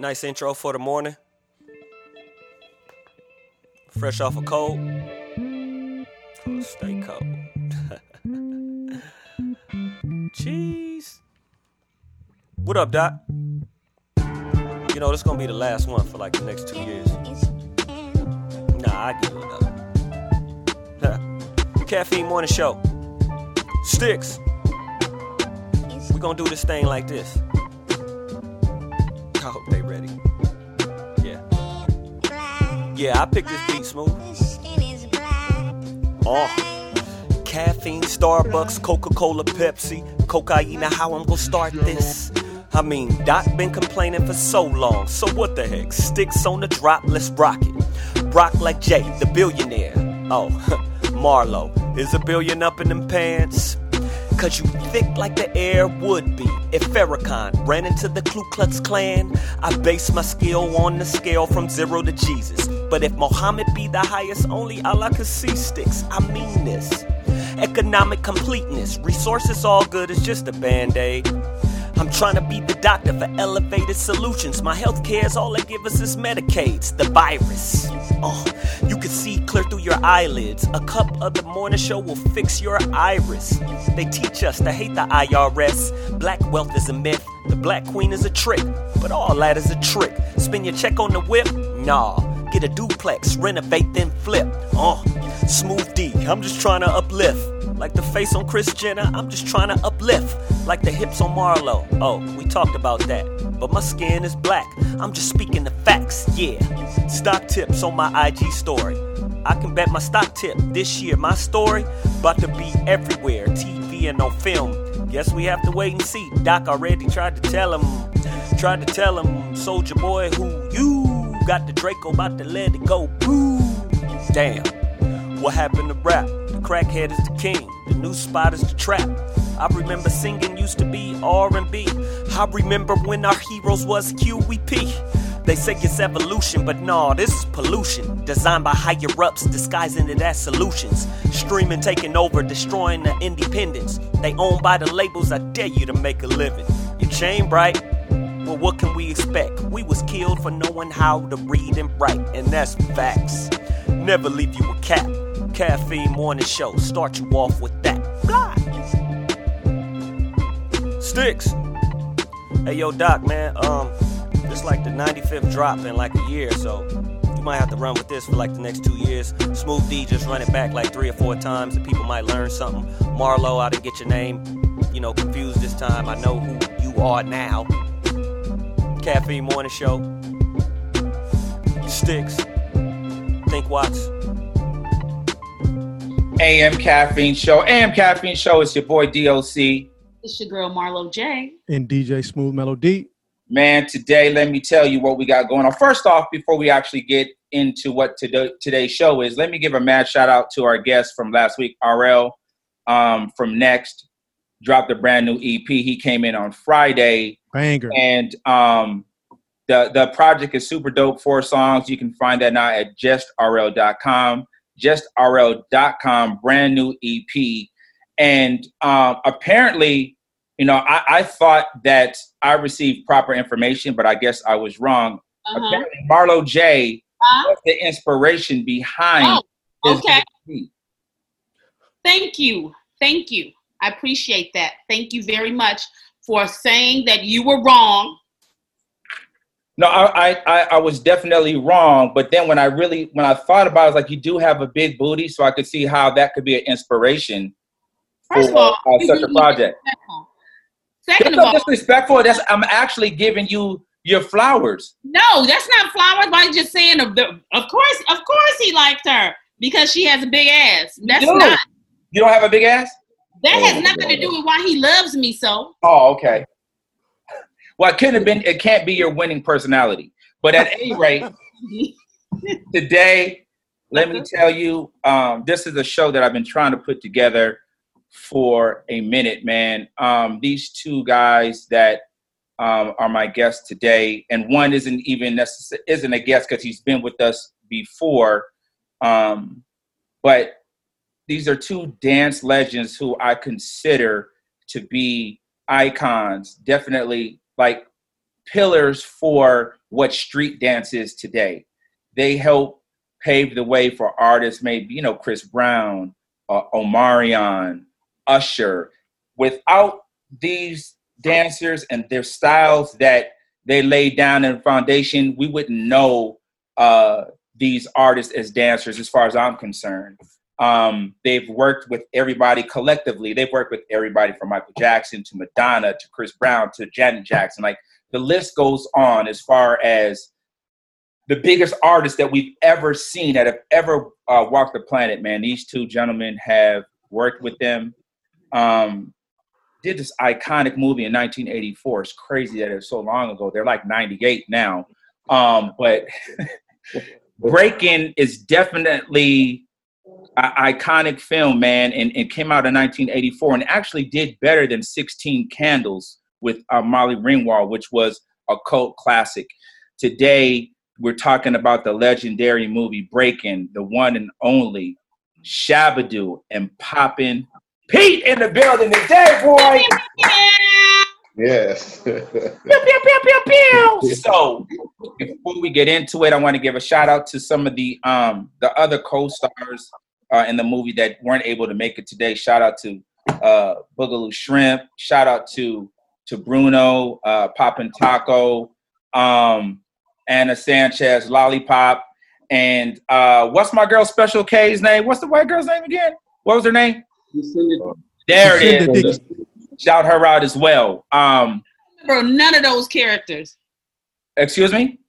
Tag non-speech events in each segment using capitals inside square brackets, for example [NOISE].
Nice intro for the morning. Fresh off a cold. Oh, stay cold. [LAUGHS] Cheese. What up, Doc? You know, this gonna be the last one for like the next two years. Nah, I give it up. [LAUGHS] Caffeine Morning Show. Sticks. We gonna do this thing like this. I hope they ready. Yeah. Yeah, I picked this beat smooth. Oh. Caffeine, Starbucks, Coca-Cola, Pepsi, cocaine. How I'm gonna start this? I mean, Doc been complaining for so long. So what the heck? Sticks on the drop, let's rock it. Rock like Jay, the billionaire. Oh, [LAUGHS] Marlo, is a billion up in them pants? Cause you thick like the air would be. If Farrakhan ran into the Ku Klux Klan, I base my skill on the scale from zero to Jesus. But if Muhammad be the highest, only Allah can see sticks. I mean this. Economic completeness, resources all good, it's just a band aid. I'm trying to be the doctor for elevated solutions. My health care is all they give us is Medicaid's, the virus. Oh, you can see clear through your eyelids. A cup of the morning show will fix your iris. They teach us to hate the IRS. Black wealth is a myth, the black queen is a trick. But all that is a trick. Spend your check on the whip? Nah. Get a duplex, renovate, then flip. Oh, smooth D, I'm just trying to uplift. Like the face on Kris Jenner, I'm just trying to uplift. Like the hips on Marlo. Oh, we talked about that. But my skin is black. I'm just speaking the facts, yeah. Stock tips on my IG story. I can bet my stock tip this year. My story about to be everywhere, TV and on film. Guess we have to wait and see. Doc already tried to tell him, tried to tell him, Soldier Boy, who you got the Draco about to let it go. Boo! Damn. What happened to rap? Crackhead is the king. The new spot is the trap. I remember singing used to be R&B. I remember when our heroes was QEP. They say it's evolution, but nah, this is pollution. Designed by higher ups, disguising it as solutions. Streaming, taking over, destroying the independence. They owned by the labels, I dare you to make a living. Your chain bright, well, what can we expect? We was killed for knowing how to read and write, and that's facts. Never leave you a cap. Caffeine morning show, start you off with that. Fly. Sticks. Hey yo, Doc, man. Um, this like the 95th drop in like a year, so you might have to run with this for like the next two years. Smooth D just run it back like three or four times, and people might learn something. Marlo, I didn't get your name, you know, confused this time. I know who you are now. Caffeine Morning Show. Sticks. Think Watts. AM Caffeine Show. AM Caffeine Show is your boy DOC. It's your girl Marlo J. And DJ Smooth Melody. Man, today let me tell you what we got going on. First off, before we actually get into what today, today's show is, let me give a mad shout out to our guest from last week, RL um, from Next. Dropped a brand new EP. He came in on Friday. Banger. And um, the the project is super dope. Four songs. You can find that now at justrl.com. Justrl.com. Brand new EP. And um, apparently, you know, I, I thought that I received proper information, but I guess I was wrong. Uh-huh. Apparently, Marlo J Huh? was the inspiration behind Oh, okay. EP. Thank you. Thank you. I appreciate that. Thank you very much for saying that you were wrong. No, I, I, I- was definitely wrong. But then when I really, when I thought about it, I was like, you do have a big booty, so I could see how that could be an inspiration First of for all, uh, such a project. Second That's of all, disrespectful. That's I'm actually giving you your flowers. no, that's not flowers. By just saying, of the, of course, of course, he liked her because she has a big ass. That's do. not. You don't have a big ass? That Oh, has nothing to do with why he loves me so. Oh, okay. Well, it couldn't have been. It can't be your winning personality. But at any rate, [LAUGHS] today, let me tell you, um, this is a show that I've been trying to put together for a minute, man. Um, these two guys that um, are my guests today, and one isn't even necess- isn't a guest because he's been with us before, um, but these are two dance legends who I consider to be icons. Definitely, like pillars for what street dance is today. They help pave the way for artists, maybe you know Chris Brown, uh, Omarion, Usher. Without these dancers and their styles that they laid down in foundation, we wouldn't know uh, these artists as dancers, as far as I'm concerned. Um, they've worked with everybody collectively. They've worked with everybody from Michael Jackson to Madonna to Chris Brown to Janet Jackson. Like the list goes on as far as the biggest artists that we've ever seen that have ever uh, walked the planet. Man, these two gentlemen have worked with them. Um, did this iconic movie in 1984. It's crazy that it's so long ago. They're like 98 now. Um, but [LAUGHS] [LAUGHS] Breakin' is definitely iconic film, man, and, and came out in 1984 and actually did better than 16 Candles with uh, Molly Ringwald, which was a cult classic. Today, we're talking about the legendary movie Breakin', the one and only Shabba-Do and Poppin' Pete in the building today, boy. Yes. pew, pew, pew, pew, pew. [LAUGHS] So before we get into it, I want to give a shout out to some of the um the other co-stars uh, in the movie that weren't able to make it today. Shout out to uh Boogaloo Shrimp. Shout out to to Bruno, uh Poppin' Taco, um, Anna Sanchez, Lollipop, and uh what's my girl Special K's name? What's the white girl's name again? What was her name? There it Lucinda is. Dixon. Shout her out as well. Um, remember none of those characters. excuse me.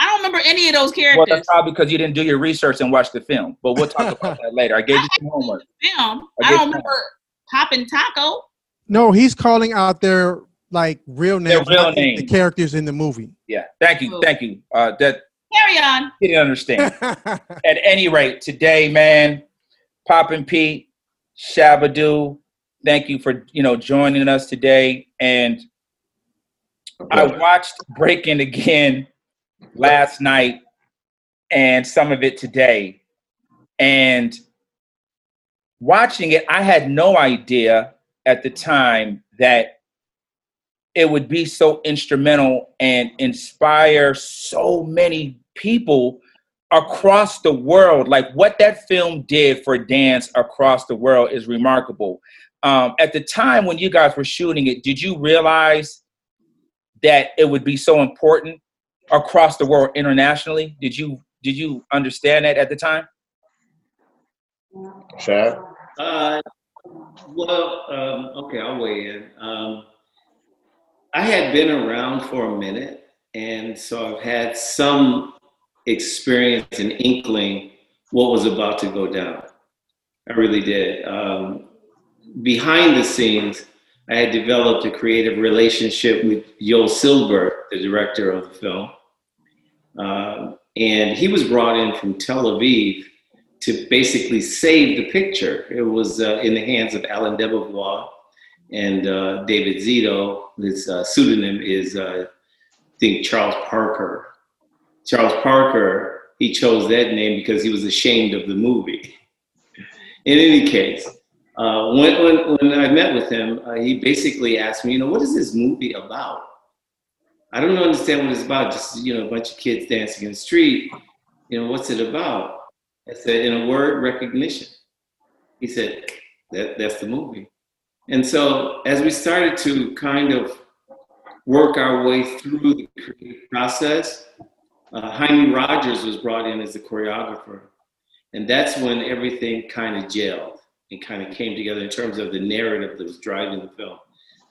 I don't remember any of those Well, characters. that's probably because you didn't do your research and watch the film. But we'll talk about that later. I gave you some homework. Film. I I don't remember Poppin' Taco. No, he's calling out their like real names, real not the- names. the characters in the movie. Yeah. Thank you. Thank you. Uh, that Carry on. you didn't understand. [LAUGHS] At any rate, today, man, Poppin' Pete, Shabba-Do, thank you for you know joining us today. And I watched Breakin' again last night and some of it today. And watching it, I had no idea at the time that it would be so instrumental and inspire so many people across the world. Like what that film did for dance across the world is remarkable. Um, at the time when you guys were shooting it, did you realize that it would be so important across the world internationally? Did you did you understand that at the time? Shad? Uh, well, um, okay, I'll weigh in. Um, I had been around for a minute, and so I've had some experience and inkling what was about to go down. I really did. Um, behind the scenes, I had developed a creative relationship with Joel Silberg, the director of the film. Um, and he was brought in from Tel Aviv to basically save the picture. It was uh, in the hands of Alan Debevoise and uh, David Zito. His uh, pseudonym is, uh, I think, Charles Parker. Charles Parker, he chose that name because he was ashamed of the movie. [LAUGHS] In any case, uh, when, when, when I met with him, uh, he basically asked me, you know, what is this movie about? I don't understand what it's about. Just, you know, a bunch of kids dancing in the street. You know, what's it about? I said, in a word, recognition. He said, that, that's the movie. And so as we started to kind of work our way through the creative process, uh, Jaime Rogers was brought in as the choreographer. And that's when everything kind of gelled and kind of came together in terms of the narrative that was driving the film.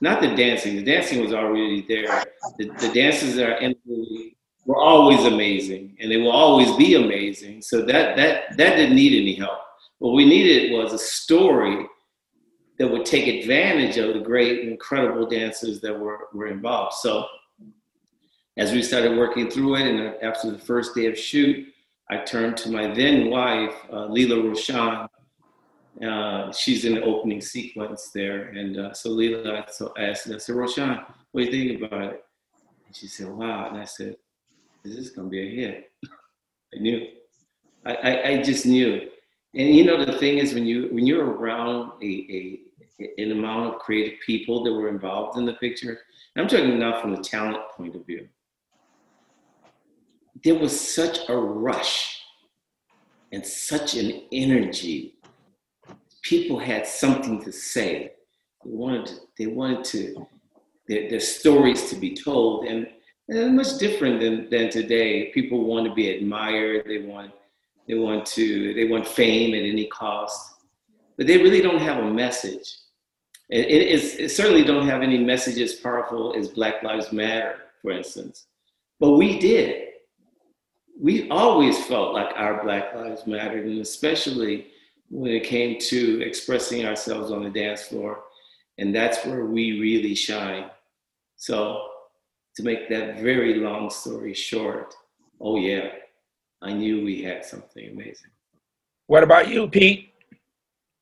Not the dancing, the dancing was already there. The, the dances that are in the were always amazing and they will always be amazing. So that, that, that didn't need any help. What we needed was a story that would take advantage of the great, incredible dancers that were, were involved. So as we started working through it, and after the first day of shoot, I turned to my then wife, uh, Leela Roshan. Uh, she's in the opening sequence there. And uh, so Leela, so asked her, I said, Roshan, what do you think about it? And she said, wow. And I said, this is going to be a hit. [LAUGHS] I knew. I, I, I just knew. And you know, the thing is when you, when you're around a, a, an amount of creative people that were involved in the picture. And I'm talking now from the talent point of view. There was such a rush and such an energy. People had something to say. They wanted to, they wanted to their, their stories to be told. And, and much different than, than today. People want to be admired. They want they want to they want fame at any cost, but they really don't have a message. It, it, it certainly don't have any message as powerful as Black Lives Matter, for instance. But we did. We always felt like our Black Lives mattered, and especially when it came to expressing ourselves on the dance floor. And that's where we really shine. So, to make that very long story short, oh yeah, I knew we had something amazing. What about you, Pete?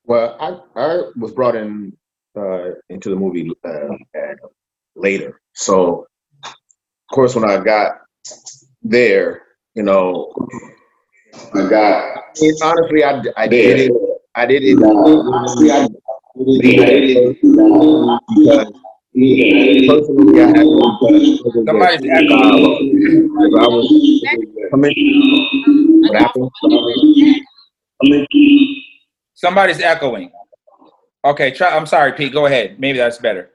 Well, I, I was brought in uh, into the movie uh, later. So, of course, when I got there, you know, I got honestly, I, I did it. I did it. Honestly, I did it because personally, I had Somebody's echoing. I was coming. What happened? Somebody's echoing. Okay, try. I'm sorry, Pete. Go ahead. Maybe that's better.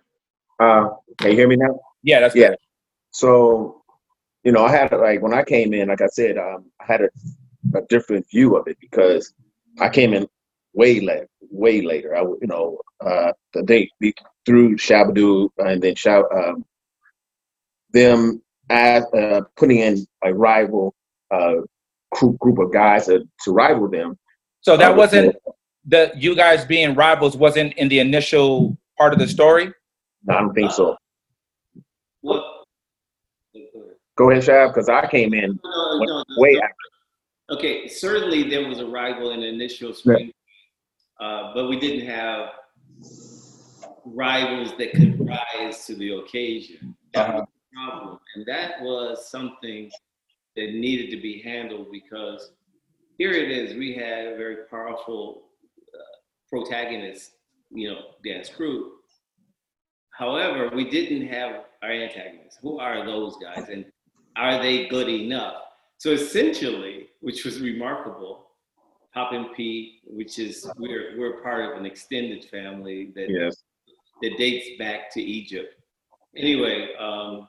Uh, can you hear me now? Yeah, that's Yeah. better. So, you know, I had like when I came in, like I said, um, I had a, a different view of it because I came in way late, way later. I you know, uh, the day through Shabadoo and then Shab, um, them as uh, putting in a rival uh, group, group of guys to, to rival them. So that wasn't the you guys being rivals wasn't in the initial part of the story. I don't think so. What? Go ahead, Shab, because I came in No, no, no, way no. after. Okay, certainly there was a rival in the initial spring, uh, but we didn't have rivals that could rise to the occasion. That was the problem, and that was something that needed to be handled because here it is. We had a very powerful uh, protagonist, you know, dance crew. However, we didn't have our antagonists. Who are those guys, and are they good enough? So essentially, which was remarkable, Poppin' Pete, which is we're we're part of an extended family that Yes. that dates back to Egypt. Anyway, um,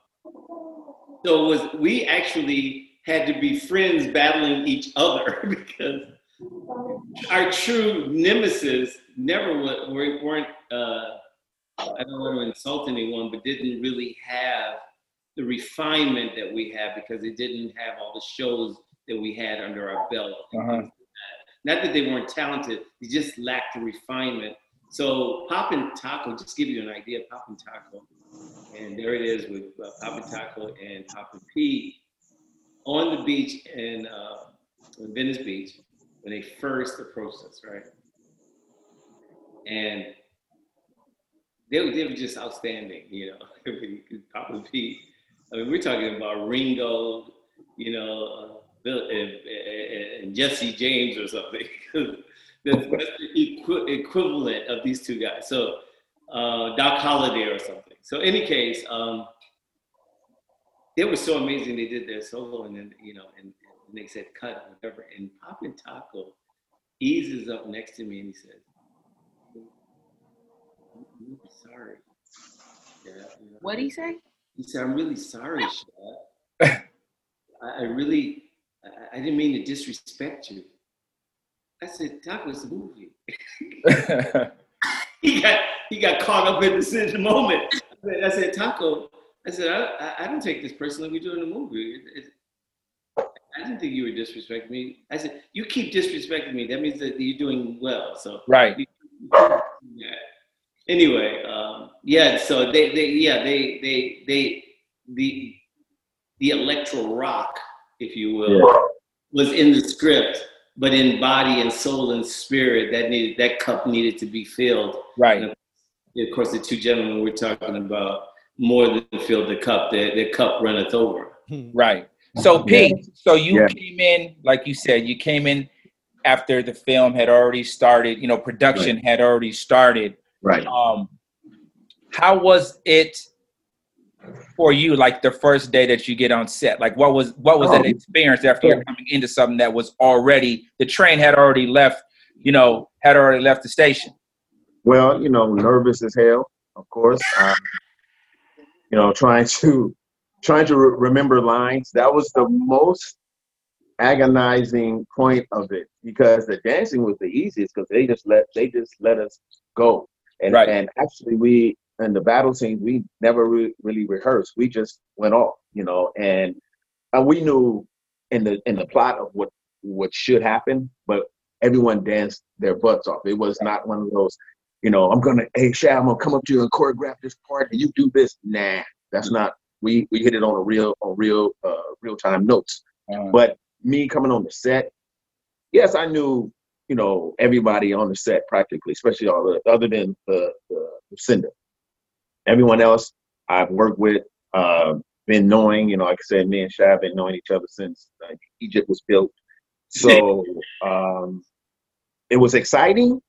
so it was we actually had to be friends battling each other [LAUGHS] because our true nemesis never were- weren't. Uh, I don't want to insult anyone, but didn't really have the refinement that we have because they didn't have all the shows that we had under our belt. Uh-huh. Not that they weren't talented, they just lacked the refinement. So Poppin' Taco, just give you an idea, Poppin' Taco, and there it is with uh, Poppin' Taco and Poppin' Pete on the beach in, uh, Venice Beach when they first approached us, right? And they, were- they were just outstanding, you know. [LAUGHS] Poppin' Pete. I mean, we're talking about Ringo, you know, uh, Bill, and, and- and Jesse James or something. [LAUGHS] that's, that's the equi- equivalent of these two guys. So uh, Doc Holliday or something. So any case, um, they were so amazing. They did their solo, and then you know, and, and they said cut whatever. And Poppin' Taco eases up next to me, and he says, "I'm really sorry." Yeah, you What'd he say? he said, "I'm really sorry, Shad. [LAUGHS] I, I really, I, I didn't mean to disrespect you." I said, "Taco, it's a movie." he got he got caught up in the, in the moment. I said, Taco, I said, I, I, I don't take this personally. We're doing a movie. It- it- I didn't think you were disrespecting me. I said, you keep disrespecting me. That means that you're doing well. So right. yeah. Anyway, um, yeah. So they, they, yeah, they, they, they, the, the electro rock, if you will, Yeah. was in the script, but in body and soul and spirit, that needed that cup needed to be filled. Right. Of course, the two gentlemen we're talking about more than filled the cup. The, the cup runneth over. Right. So Pete, so you Yeah. came in, like you said, you came in after the film had already started, you know, production had already started. Right. Um, how was it for you? Like the first day that you get on set, like what was what was Oh. that experience after you're coming into something that was already the train had already left, you know, had already left the station. Well, you know, nervous as hell, of course. Um, you know, trying to trying to re- remember lines. That was the most agonizing point of it because the dancing was the easiest because they just let they just let us go. And Right. and actually, we in the battle scenes we never re- really rehearsed. We just went off, you know, and and we knew in the in the plot of what what should happen, but everyone danced their butts off. It was not one of those, you know, I'm gonna, hey Shad, I'm gonna come up to you and choreograph this part, and you do this. Nah, that's not. We we hit it on a real on real uh, real time notes. Uh, But me coming on the set, yes, I knew you know everybody on the set practically, especially all the other than the the, the Cinder. Everyone else I've worked with, uh, been knowing. You know, like I said, me and Shad been knowing each other since uh, Egypt was built. So um, it was exciting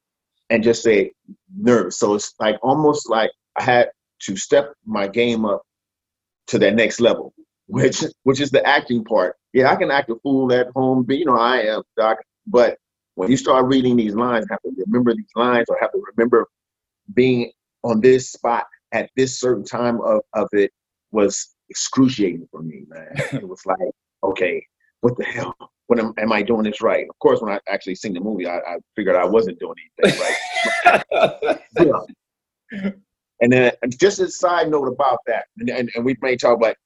and just say nervous. So it's like almost like I had to step my game up to that next level, which which is the acting part. Yeah, I can act a fool at home, but you know I am doc. But when you start reading these lines, have to remember these lines or have to remember being on this spot at this certain time of, of it was excruciating for me, man. [LAUGHS] it was like, okay, what the hell? What am, am I doing this right? Of course, when I actually seen the movie, I, I figured I wasn't doing anything right. [LAUGHS] Yeah. And then just a side note about that, and, and, and we may talk about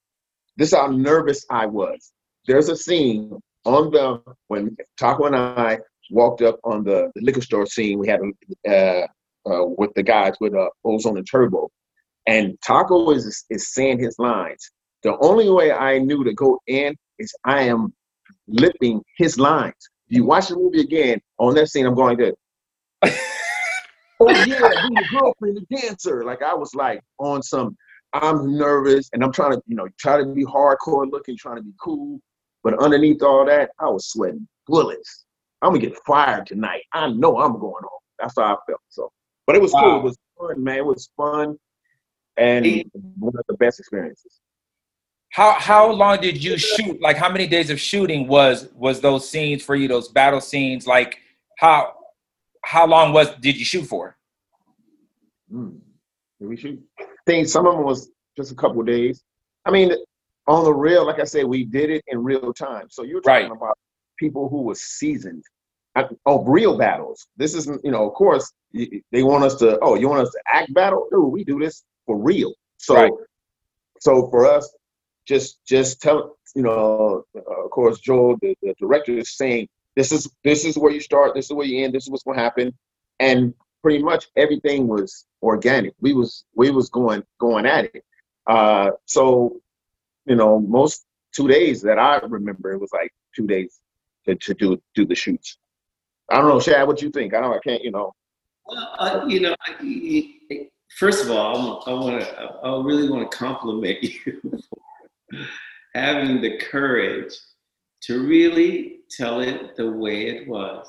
this how nervous I was. There's a scene on the when Taco and I walked up on the, the liquor store scene. We had uh, uh, with the guys with uh, Ozone and Turbo, and Taco is is saying his lines. The only way I knew to go in is I am lipping his lines. You watch the movie again on that scene. I'm going to. [LAUGHS] oh yeah, be your girlfriend, the dancer. Like I was like on some. I'm nervous and I'm trying to, you know, try to be hardcore looking, trying to be cool. But underneath all that, I was sweating bullets. I'm gonna get fired tonight. I know I'm going home. That's how I felt. So, but it was cool. It was fun, man. It was fun, and one of the best experiences. How how long did you shoot? Like how many days of shooting was was those scenes for you? Those battle scenes? Like how how long was did you shoot for? Mm. Did we shoot? I think some of them was just a couple of days. I mean, on the real, like I said, we did it in real time. So you're talking Right. about people who were seasoned. I- Oh, real battles. This isn't, you know, of course, they want us to, oh, you want us to act battle? Dude, we do this for real. So, Right. so for us, just, just tell, you know, uh, of course, Joel, the, the director is saying, this is, this is where you start, this is where you end, this is what's going to happen. And pretty much everything was organic. We was, we was going, going at it. Uh, so, you know, most two days that I remember, it was like two days to, to do do the shoots. I don't know, Shad, what you think? I don't, I can't, you know. Well, uh, you know, I- I- first of all, I want to, I really want to compliment [LAUGHS] you for having the courage to really tell it the way it was.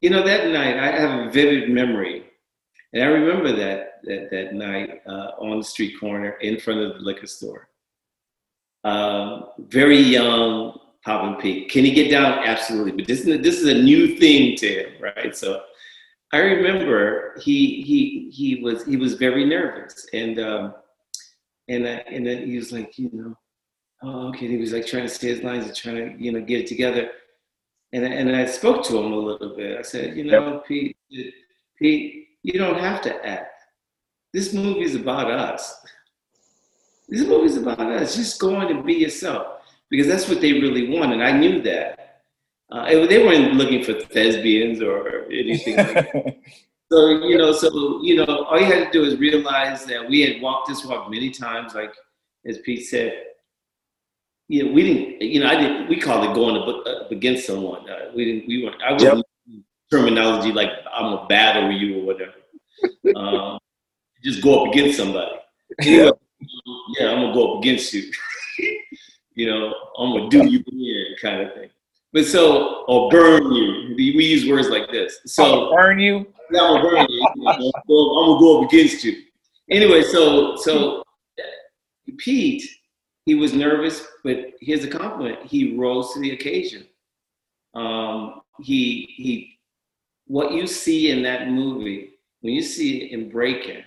You know, that night I have a vivid memory, and I remember that that that night uh, on the street corner in front of the liquor store. Um, very young, Poppin' Pete. Can he get down? Absolutely, but this is this is a new thing to him, right? So. I remember he he he was he was very nervous and um, and I, and then he was like you know oh okay. He was like trying to say his lines and trying to you know get it together. And I, and I spoke to him a little bit. I said you know Pete Pete you don't have to act. This movie's about us. This movie's about us. Just go on and be yourself. Because that's what they really want and I knew that uh, they weren't looking for thespians or anything like that. [LAUGHS] So, you know, so, you know, all you had to do is realize that we had walked this walk many times, like as Pete said. You know, we didn't, you know, I didn't, we called it going up against someone. Uh, we didn't, we weren't, I wasn't using terminology like I'm a battle you or whatever. [LAUGHS] um, just go up against somebody. Anyway, yeah, I'm gonna go up against you. [LAUGHS] you know, I'm gonna do you in kind of thing. But so or burn you. We use words like this. So I'll burn you. yeah, I'm gonna burn you. I'm gonna go- I'm gonna go up against you. Anyway, so so Pete, he was nervous, but here's a compliment. He rose to the occasion. Um, he he, what you see in that movie, when you see it in Breakin',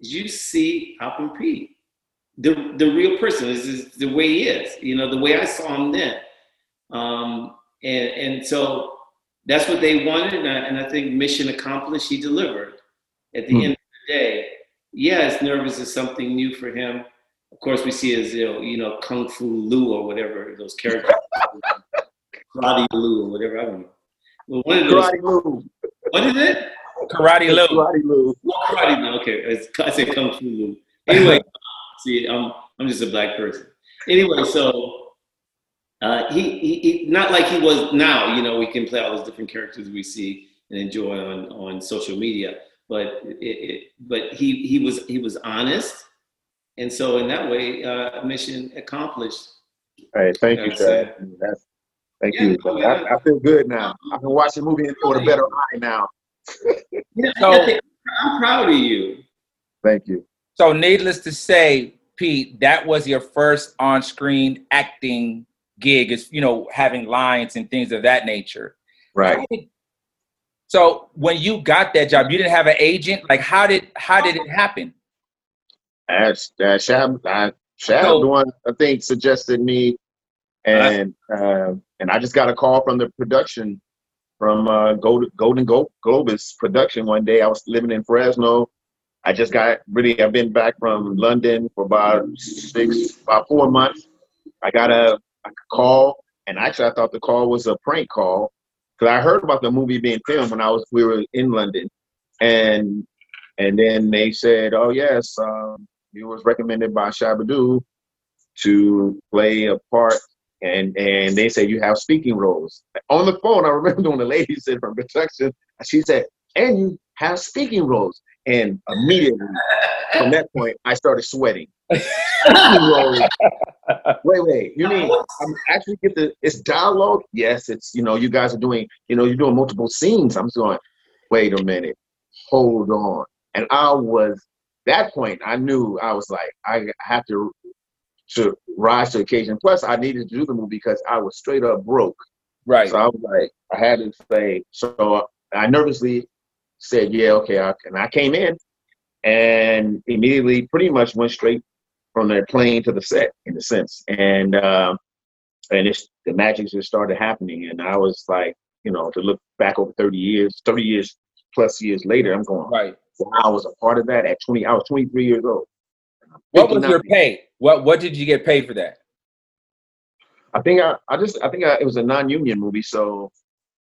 is you see Alvin Pete, the the real person. This is the way he is. You know, the way I saw him then. Um, and and so that's what they wanted, and I, and I think mission accomplished. He delivered. At the Hmm. end of the day, yes, nervous is something new for him. Of course, we see as you know, you know, Kung Fu Lu or whatever those characters, Karate Lu or whatever. I don't know. Well, one of those. Karate Lu. What is it? Karate Lu. Karate Lou. Well, karate. Lu. Okay, it's, I said Kung Fu Lu. Anyway, [LAUGHS] see, I'm I'm just a black person. Anyway, so uh, he, he he not like he was now. You know, we can play all those different characters we see and enjoy on on social media. But it, it, but he he was he was honest, and so in that way, uh, mission accomplished. Hey, thank you, That's Chad. That's, thank Yeah, you. no, yeah. I, I feel good now. I can watch the movie with a better eye now. [LAUGHS] Yeah, So- I'm proud of you. Thank you. So, needless to say, Pete, that was your first on-screen acting gig. Is you know having lines and things of that nature. Right. Did- So, when you got that job, you didn't have an agent. Like, how did how did it happen? As uh, Shab, uh, Shab, So- I think suggested me, and uh, and I just got a call from the production from uh, Golan Golan Go- Globus production one day. I was living in Fresno. I just got really. I've been back from London for about six, about four months. I got a, a call, and actually, I thought the call was a prank call because I heard about the movie being filmed when I was we were in London, and and then they said, "Oh yes, um, you was recommended by Shabadoo to play a part." And and they said you have speaking roles on the phone. I remember [LAUGHS] when the lady said from production, she said, "And you have speaking roles." And immediately from that point, I started sweating. [LAUGHS] Wait, wait. You mean I'm actually get the it's dialogue? Yes, it's you know you guys are doing you know you're doing multiple scenes. I'm going. Wait a minute. Hold on. And I was that point. I knew I was like I have to to rise to occasion. Plus, I needed to do the movie because I was straight up broke. Right. So I was like, I had to say. So I nervously said, "Yeah, okay." I, and I came in, and immediately, pretty much went straight from the plane to the set, in a sense. And um, and it's the magic just started happening, and I was like, you know, to look back over thirty years, thirty years plus years later, I'm going, Right. wow, I was a part of that at twenty. I was 23 years old. What was your pay? What What did you get paid for that? I think I, I just I think I, it was a non-union movie, so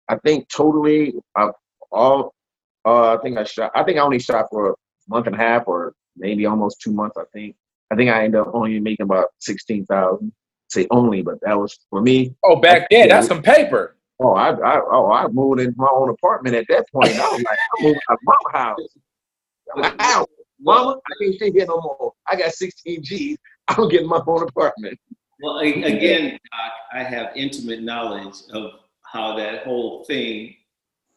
I think totally I, all uh, I think I shot I think I only shot for a month and a half or maybe almost two months. I think I think I ended up only making about sixteen thousand. Say only, but that was for me. Oh, back then, that's some paper. Oh, I, I oh I moved into my own apartment at that point. I was like, I'm moving out of my house. Wow, mama, I can't stay here no more. I got 16 G's. I'm getting my own apartment. Well, a- again, Doc, I have intimate knowledge of how that whole thing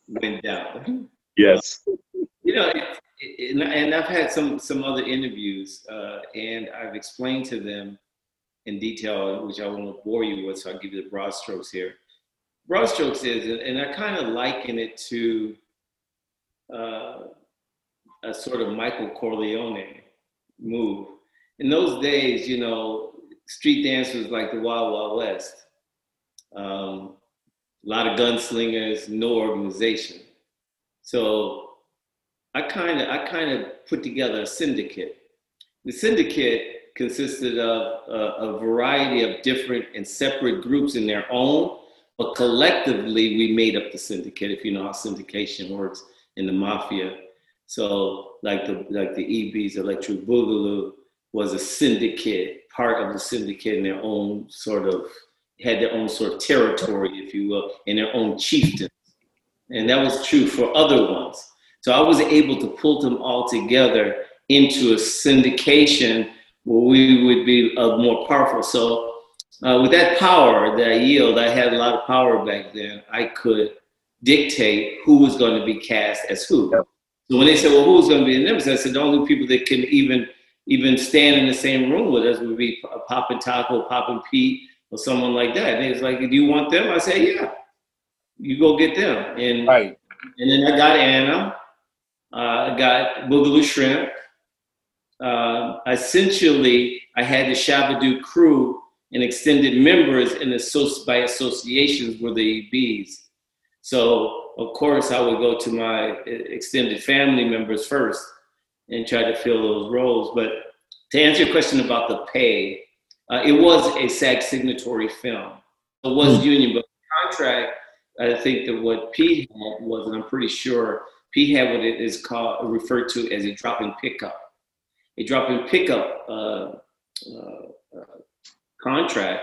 went down. Yes. You know, it, and I've had some some other interviews, uh, and I've explained to them in detail, which I won't bore you with, so I'll give you the broad strokes here. Broad strokes is, and I kind of liken it to uh, a sort of Michael Corleone move. In those days, you know, street dance was like the Wild Wild West. Um, a lot of gunslingers, no organization. So I kind of I kind of put together a syndicate. The syndicate consisted of a, a variety of different and separate groups in their own, but collectively we made up the syndicate. If you know how syndication works in the mafia, so like the like the EBs, Electric Boogaloo, was a syndicate, part of the syndicate in their own sort of had their own sort of territory, if you will, and their own chieftains. And that was true for other ones. So I was able to pull them all together into a syndication where we would be uh, more powerful. So uh, with that power that I yield, I had a lot of power back then. I could dictate who was going to be cast as who. Yep. So when they said, "Well, who's going to be in Nemesis?" I said, "The only people that can even even stand in the same room with us would be Poppin' Taco, Poppin' Pete, or someone like that." And it's like, "Do you want them?" I said, "Yeah, you go get them." And Right. and then I got Anna. Uh, I got Boogaloo Shrimp. Uh, essentially, I had the Shabadoo crew and extended members and associ- by associations were the bees. So, of course, I would go to my extended family members first and try to fill those roles. But to answer your question about the pay, uh, it was a SAG signatory film. It was union, but the contract, I think that what P had was, and I'm pretty sure P had what it is called, referred to as a drop-in pickup. A drop-in pickup uh, uh, uh, contract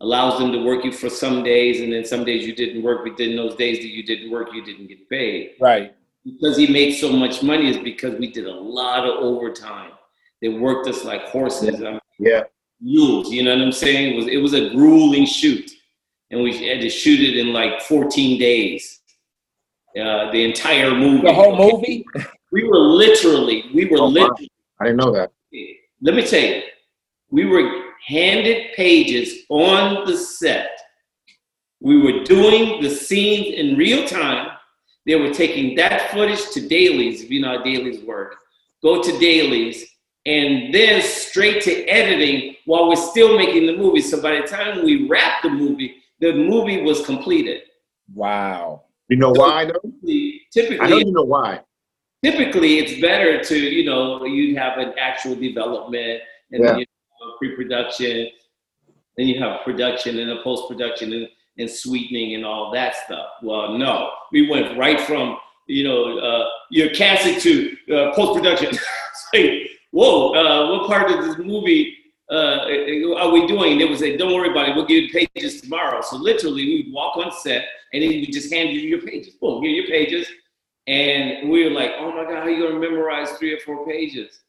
allows them to work you for some days, and then some days you didn't work, but then those days that you didn't work, you didn't get paid. Right. Because he made so much money is because we did a lot of overtime. They worked us like horses. I mean, Yeah. mules. You know what I'm saying? It was it was a grueling shoot, and we had to shoot it in like 14 days. Uh, the entire movie. The whole movie? We were literally, we were Oh, literally. I didn't know that. Let me tell you, we were handed pages on the set. We were doing the scenes in real time. They were taking that footage to dailies, if you know how dailies work. Go to dailies, and then straight to editing while we're still making the movie. So by the time we wrapped the movie, the movie was completed. Wow. You know why though? Typically, I know you know why. typically it's better to you know you have an actual development and then you have a pre-production then you have production and a post-production and, and sweetening and all that stuff well no we went right from you know uh, your casting to uh, post-production [LAUGHS] It's like, whoa uh, what part of this movie uh, are we doing? They would say, "Don't worry about it. We'll give you pages tomorrow." So literally, we'd walk on set, and then we just hand you your pages. Boom, here are your pages. And we were like, oh my God, how you gonna memorize three or four pages?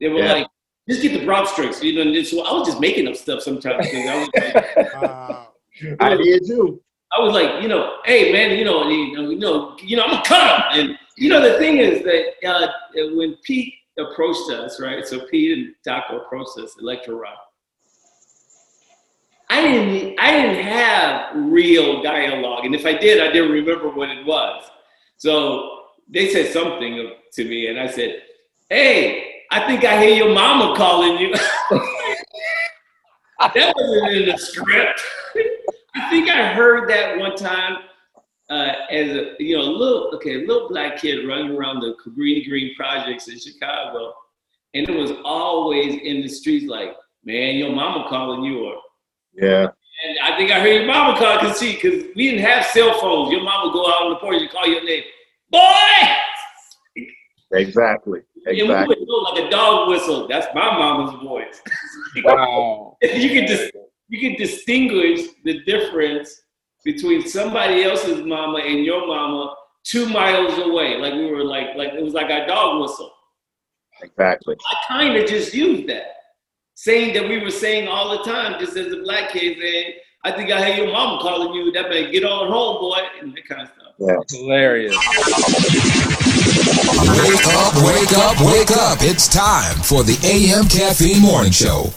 They were Yeah. like, just get the broad strokes. You know, and so I was just making up stuff sometimes. I was like, Wow. [LAUGHS] I did too. I was like, you know, hey man, you know, you know, you know, you know I'm gonna cut him. And you know, the thing is that uh, when Pete approached us, right? So Pete and Taco approached us, Electro Rock. I didn't, I didn't have real dialogue, and if I did, I didn't remember what it was. So they said something to me, and I said, "Hey, I think I hear your mama calling you." [LAUGHS] that wasn't in the script. [LAUGHS] I think I heard that one time uh, as a you know little okay little black kid running around the Cabrini Green projects in Chicago, and it was always in the streets like, "Man, your mama calling you," or Yeah. and I think I heard your mama call because see, because we didn't have cell phones. Your mama go out on the porch and call your name, boy. Exactly. And we Exactly. would go like a dog whistle. That's my mama's voice. Wow. [LAUGHS] you can dis- you can distinguish the difference between somebody else's mama and your mama two miles away. Like we were like like it was like a dog whistle. Exactly. I kind of just used that, saying that we were saying all the time, just as a black kid saying, "I think I hear your mama calling you. That man, get on home, boy," and that kind of stuff. Yeah, hilarious. Wake up, wake up, wake up. It's time for the AM Caffeine Morning Show.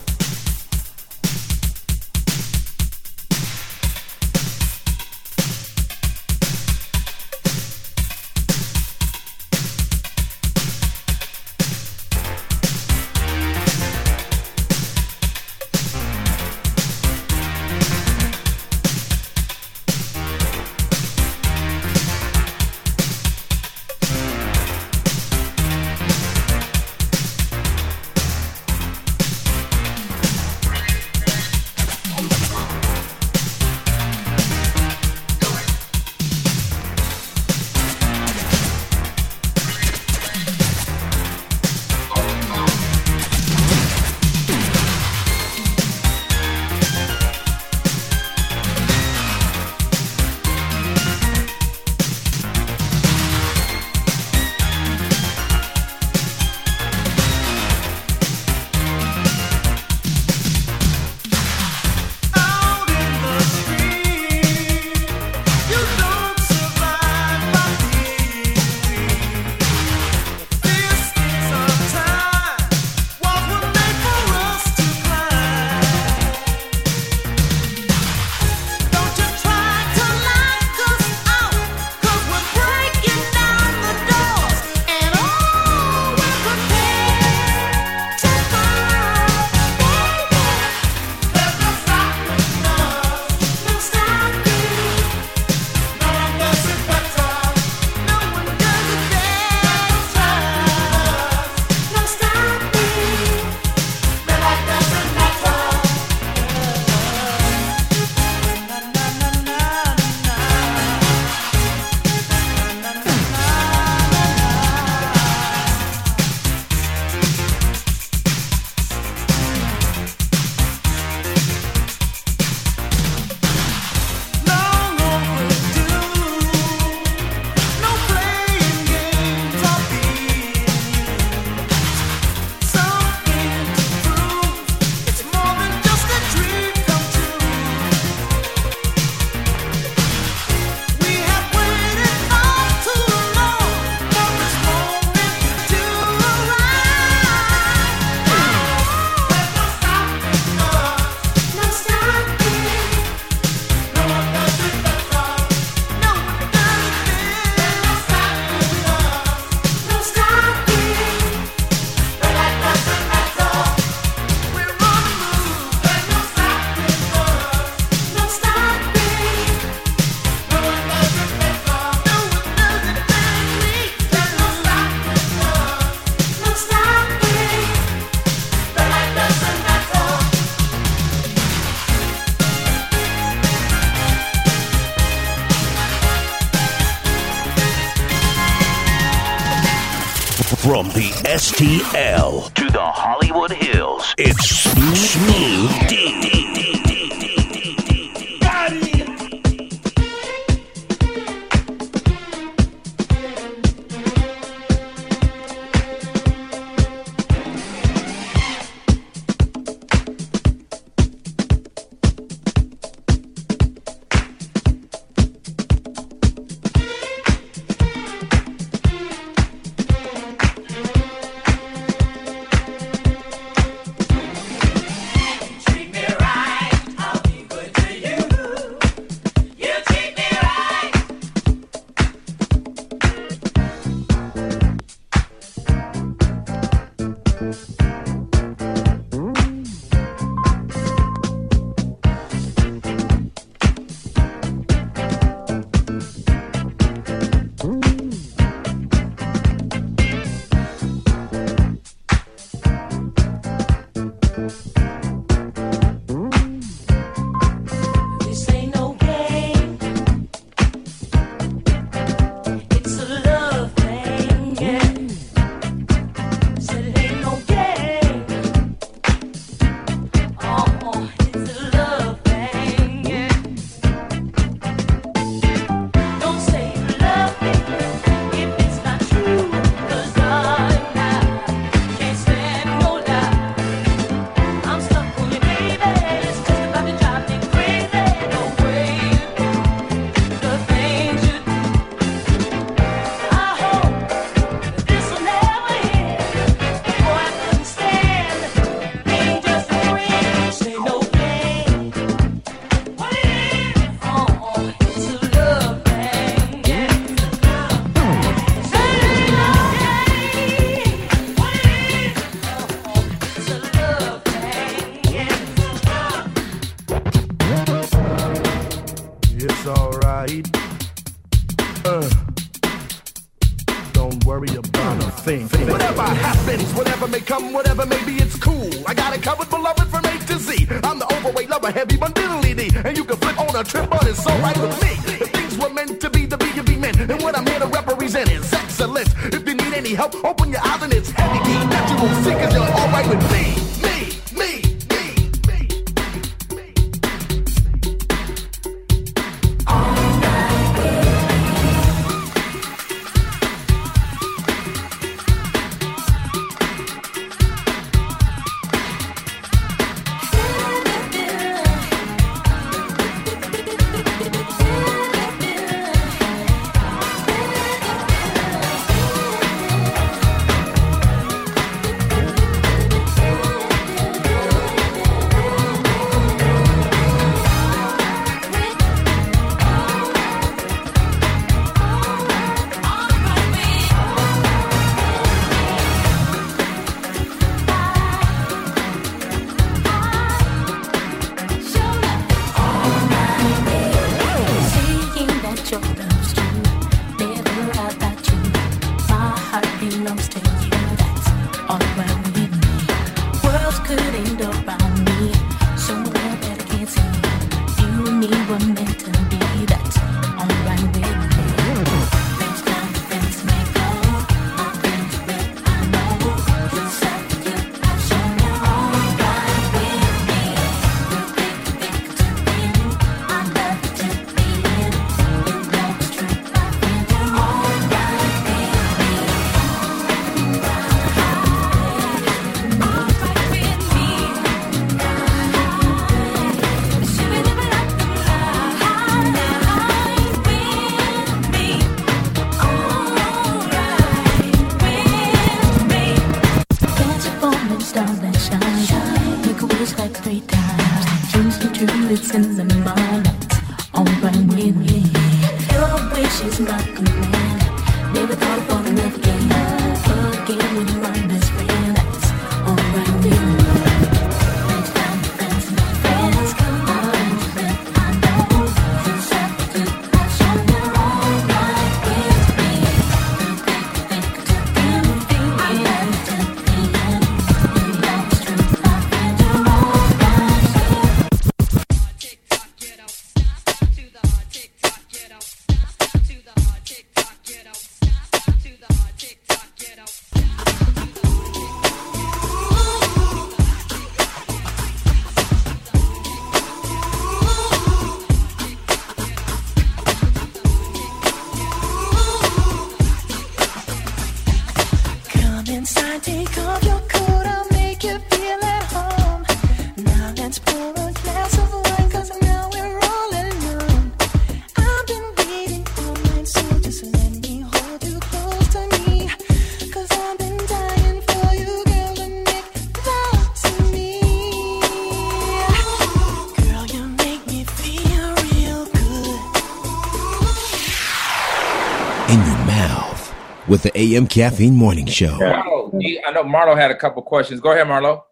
AM Caffeine Morning Show. Marlo, I know Marlo had a couple questions. Go ahead, Marlo.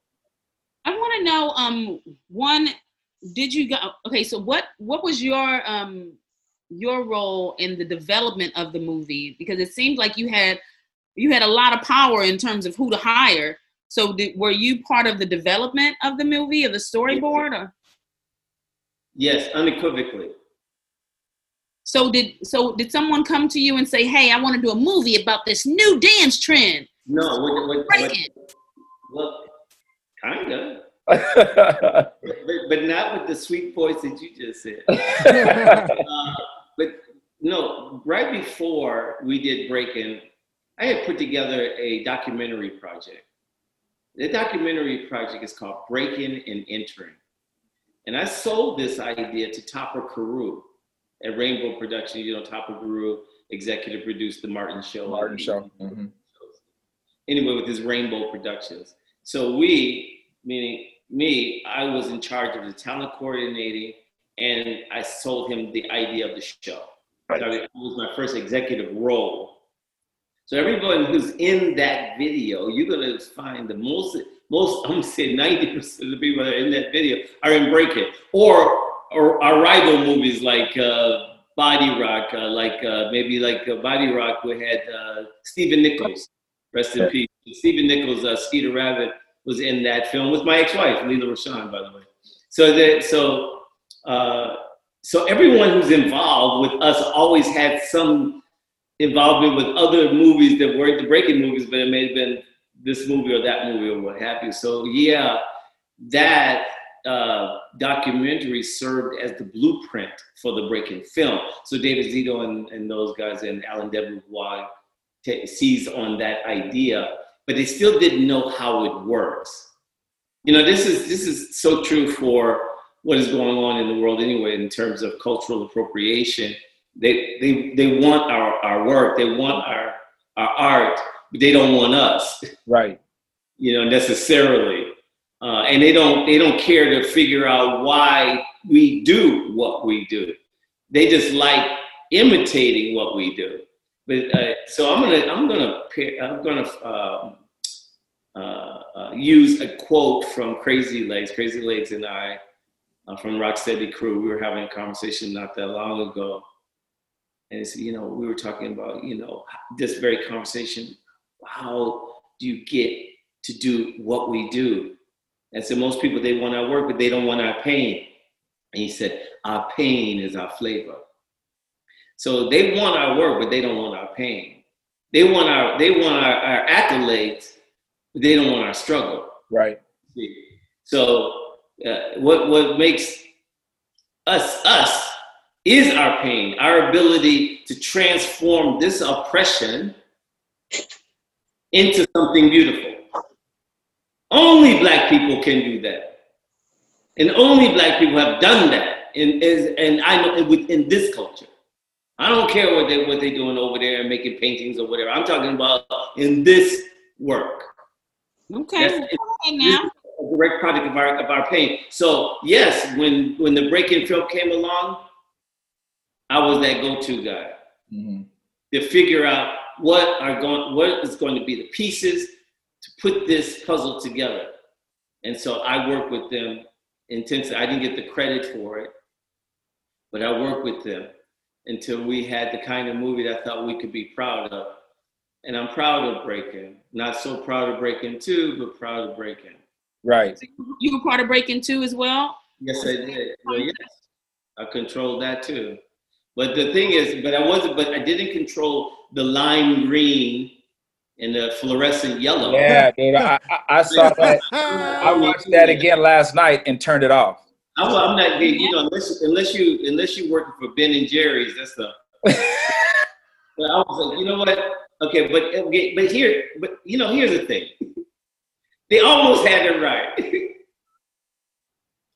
I want to know, um, one, did you go? Okay, so what what was your um your role in the development of the movie? Because it seemed like you had you had a lot of power in terms of who to hire. So did, were you part of the development of the movie or the storyboard? Or Yes, unequivocally. So did so did someone come to you and say, "Hey, I want to do a movie about this new dance trend"? No, what, what, what, Breakin'. well, kind of, [LAUGHS] but, but not with the sweet voice that you just said. [LAUGHS] Uh, but no, right before we did Breakin', I had put together a documentary project. The documentary project is called Breaking and Entering. And I sold this idea to Topper Carew at Rainbow Productions. You know, Topper Carew executive produced The Martin Show. Martin Show. Mhm. Anyway, with his Rainbow Productions. So we, meaning me, I was in charge of the talent coordinating and I sold him the idea of the show. Right. So it was my first executive role. So everyone who's in that video, you're gonna find the most, most I'm gonna say 90% of the people that are in that video are in Breakin' or or our rival movies like uh, Body Rock, uh, like uh, maybe like uh, Body Rock, we had uh, Stephen Nichols, rest in peace. Stephen Nichols, uh, Skeeter Rabbit was in that film with my ex-wife, Leela Rashawn, by the way. So that so uh, so everyone who's involved with us always had some involvement with other movies that weren't the Breakin' movies, but it may have been this movie or that movie or what have you. So yeah, that uh, documentary served as the blueprint for the Breakin' film. So David Zito and, and those guys and Allen DeBevoise t- seized on that idea, but they still didn't know how it works. You know, this is this is so true for what is going on in the world anyway in terms of cultural appropriation. They they they want our, our work, they want our our art, but they don't want us Right. you know, necessarily. Uh, and they don't they don't care to figure out why we do what we do. They just like imitating what we do. But uh, so I'm gonna I'm gonna I'm gonna um, uh, uh, use a quote from Crazy Legs. Crazy Legs and I uh, from Rocksteady Crew. We were having a conversation not that long ago, and it's, you know we were talking about you know this very conversation. How do you get to do what we do? And so most people they want our work, but they don't want our pain. And he said, our pain is our flavor. So they want our work, but they don't want our pain. They want our they want our, our accolades, but they don't want our struggle. Right. So uh, what what makes us us is our pain, our ability to transform this oppression into something beautiful. Only black people can do that, and only black people have done that. And is and I know within this culture. I don't care what they what they're doing over there and making paintings or whatever. I'm talking about in this work. Okay, That's- okay now. a direct product of our of our pain. So yes, when when the Breakin' film came along, I was that go-to guy Mhm. to figure out what are going what is going to be the pieces to put this puzzle together. And so I worked with them intensely. I didn't get the credit for it, but I worked with them until we had the kind of movie that I thought we could be proud of. And I'm proud of Breakin'. Not so proud of Breakin' 2, but proud of Breakin'. Right. You were part of Breakin' Two as well. Yes, I did. Well, yes, I controlled that too. But the thing is, but I wasn't, but I didn't control the lime green and the fluorescent yellow. Yeah, dude. I, I, saw [LAUGHS] that. I watched that again last night and turned it off. I'm, I'm not, you know, unless unless you unless you working for Ben and Jerry's, that's the. [LAUGHS] but I was like, you know what? Okay, but okay, but here, but you know, here's the thing. They almost had it right. [LAUGHS]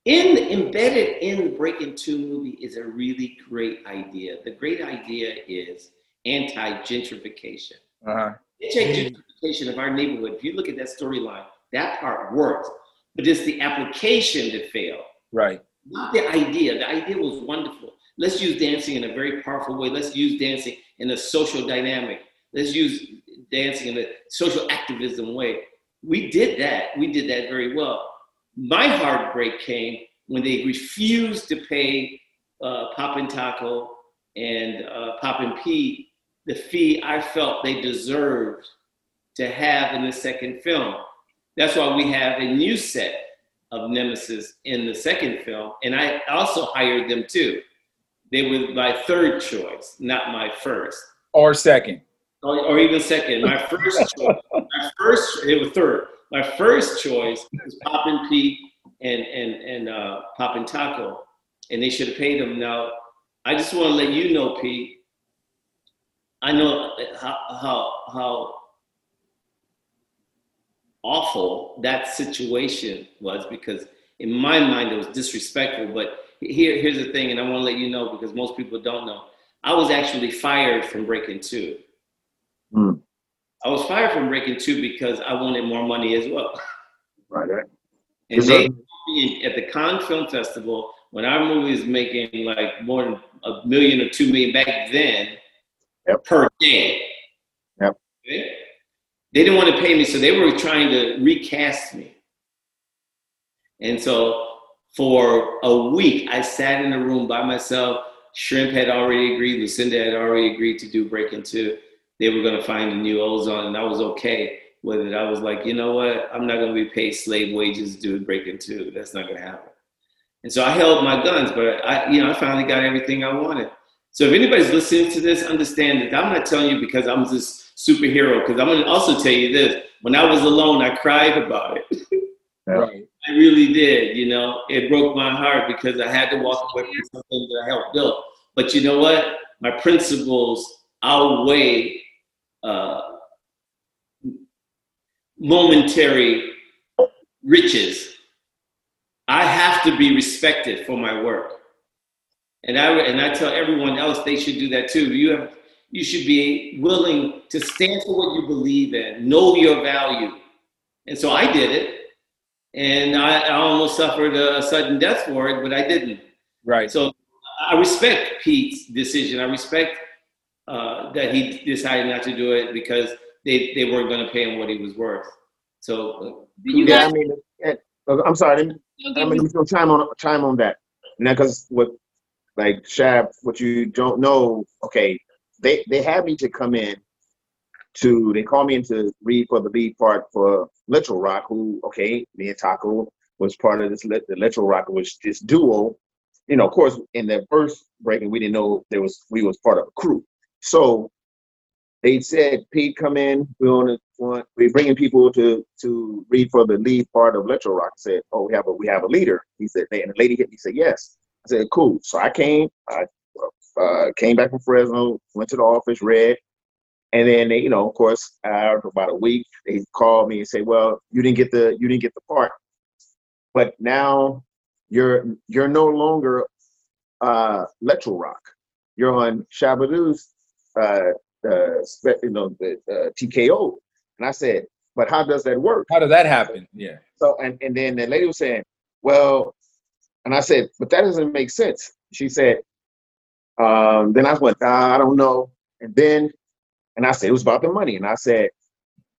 In embedded in the Breakin' Two movie is a really great idea. The great idea is anti-gentrification. Uh-huh. Anti-gentrification of our neighborhood. If you look at that storyline, that part worked, but it's the application that failed Right. not the idea. The idea was wonderful. Let's use dancing in a very powerful way. Let's use dancing in a social dynamic. let's use dancing in a social activism way. We did that. We did that very well. My heartbreak came when they refused to pay uh, and Taco and uh, and Pete the fee I felt they deserved to have in the second film. That's why we have a new set of Nemesis in the second film, and I also hired them too. They were my third choice, not my first. Or second. Or, or even second. My first [LAUGHS] choice, my first, it was third. My first choice was Poppin' Pete and and and uh, Poppin' Taco, and they should have paid them. Now, I just want to let you know, Pete. I know how how how awful that situation was because in my mind it was disrespectful. But here here's the thing, and I want to let you know because most people don't know. I was actually fired from Breakin' Two. Mm. I was fired from Breakin' Two because I wanted more money as well. Right. right. And they that- at the Cannes Film Festival when our movie was making like more than a million or two million back then Yep. per day. Yep. Okay? They didn't want to pay me, so they were trying to recast me. And so for a week, I sat in a room by myself. Shrimp had already agreed, Lucinda had already agreed to do Breakin' Two. They were going to find a new ozone, and I was okay with it. I was like, you know what? I'm not going to be paid slave wages to do Breakin' Two. That's not going to happen. And so I held my guns, but I, you know, I finally got everything I wanted. So if anybody's listening to this, understand that I'm not telling you because I'm this superhero. Because I'm going to also tell you this: when I was alone, I cried about it. [LAUGHS] Right. I really did. You know, it broke my heart because I had to walk away from something that I helped build. But you know what? My principles outweigh uh, momentary riches. I have to be respected for my work, and I and I tell everyone else they should do that too. You have you should be willing to stand for what you believe in, know your value, and so I did it and I, I almost suffered a sudden death for it, but I didn't. Right. So I respect Pete's decision. I respect uh, that he decided not to do it because they, they weren't going to pay him what he was worth. So Do you yeah, guys I mean, eh, I'm sorry. Let I give mean, me- I'm gonna chime on chime on that. Now, because what, like Shab, what you don't know, okay, they they had me to come in to they called me in to read for the lead part for Electro Rock, who okay, me and Taco was part of this the Electro Rock was this duo. You know, of course, in the first Breakin', we didn't know there was we was part of a crew. So they said, Pete, come in. We want to we're bringing people to to read for the lead part of Electro Rock. I said, oh, we have a we have a leader. He said, and the lady hit me. Said yes. I said, cool. So I came. I uh, came back from Fresno, went to the office, read, and then they, you know, of course, after about a week, they called me and say, well, you didn't get the you didn't get the part, but now you're you're no longer uh, Electro Rock. You're on Shabadoo's uh, uh, you know, the uh, TKO. And I said, but how does that work? How did that happen? Yeah. So, and, and then the lady was saying, well, and I said, but that doesn't make sense. She said, um, then I went, "Ah, I don't know. And then, and I said, it was about the money. And I said,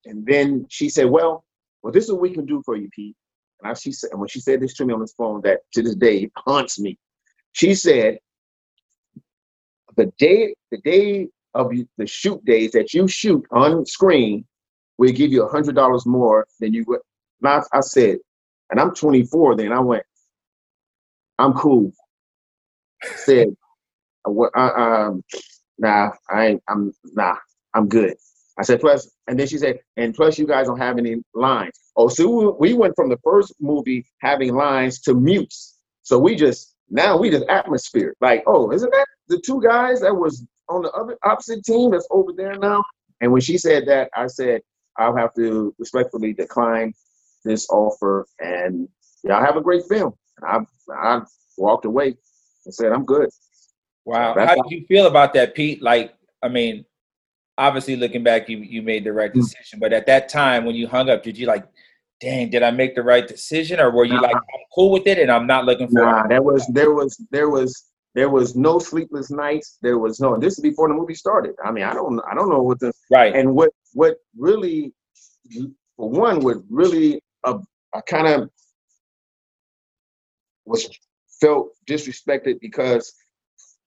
and then she said, well, well, this is what we can do for you, Pete. And I, she said, and when she said this to me on this phone, that to this day haunts me. She said, the day, the day of the shoot days that you shoot on screen, we give you a hundred dollars more than you would. I, I said, and I'm 24 then. I went, I'm cool. Said, I, I, um, nah, I ain't, I'm, nah, I'm good. I said, plus, and then she said, and plus you guys don't have any lines. Oh, so we we went from the first movie having lines to mutes. So we just now we just atmosphere. Like, oh, isn't that the two guys that was on the other opposite team that's over there now? And when she said that, I said, I'll have to respectfully decline this offer and y'all have a great film. I I walked away and said, I'm good. Wow. That's How did you feel about that, Pete? Like, I mean, obviously looking back, you you made the right Mm. decision. But at that time, when you hung up, did you like, dang, did I make the right decision, or were you Nah. like, I'm cool with it and I'm not looking for? Nah, that was there was there was There was no sleepless nights. There was no. This is before the movie started. I mean, I don't. I don't know what the Right. and what what really, for one, what really uh, kind of was felt disrespected because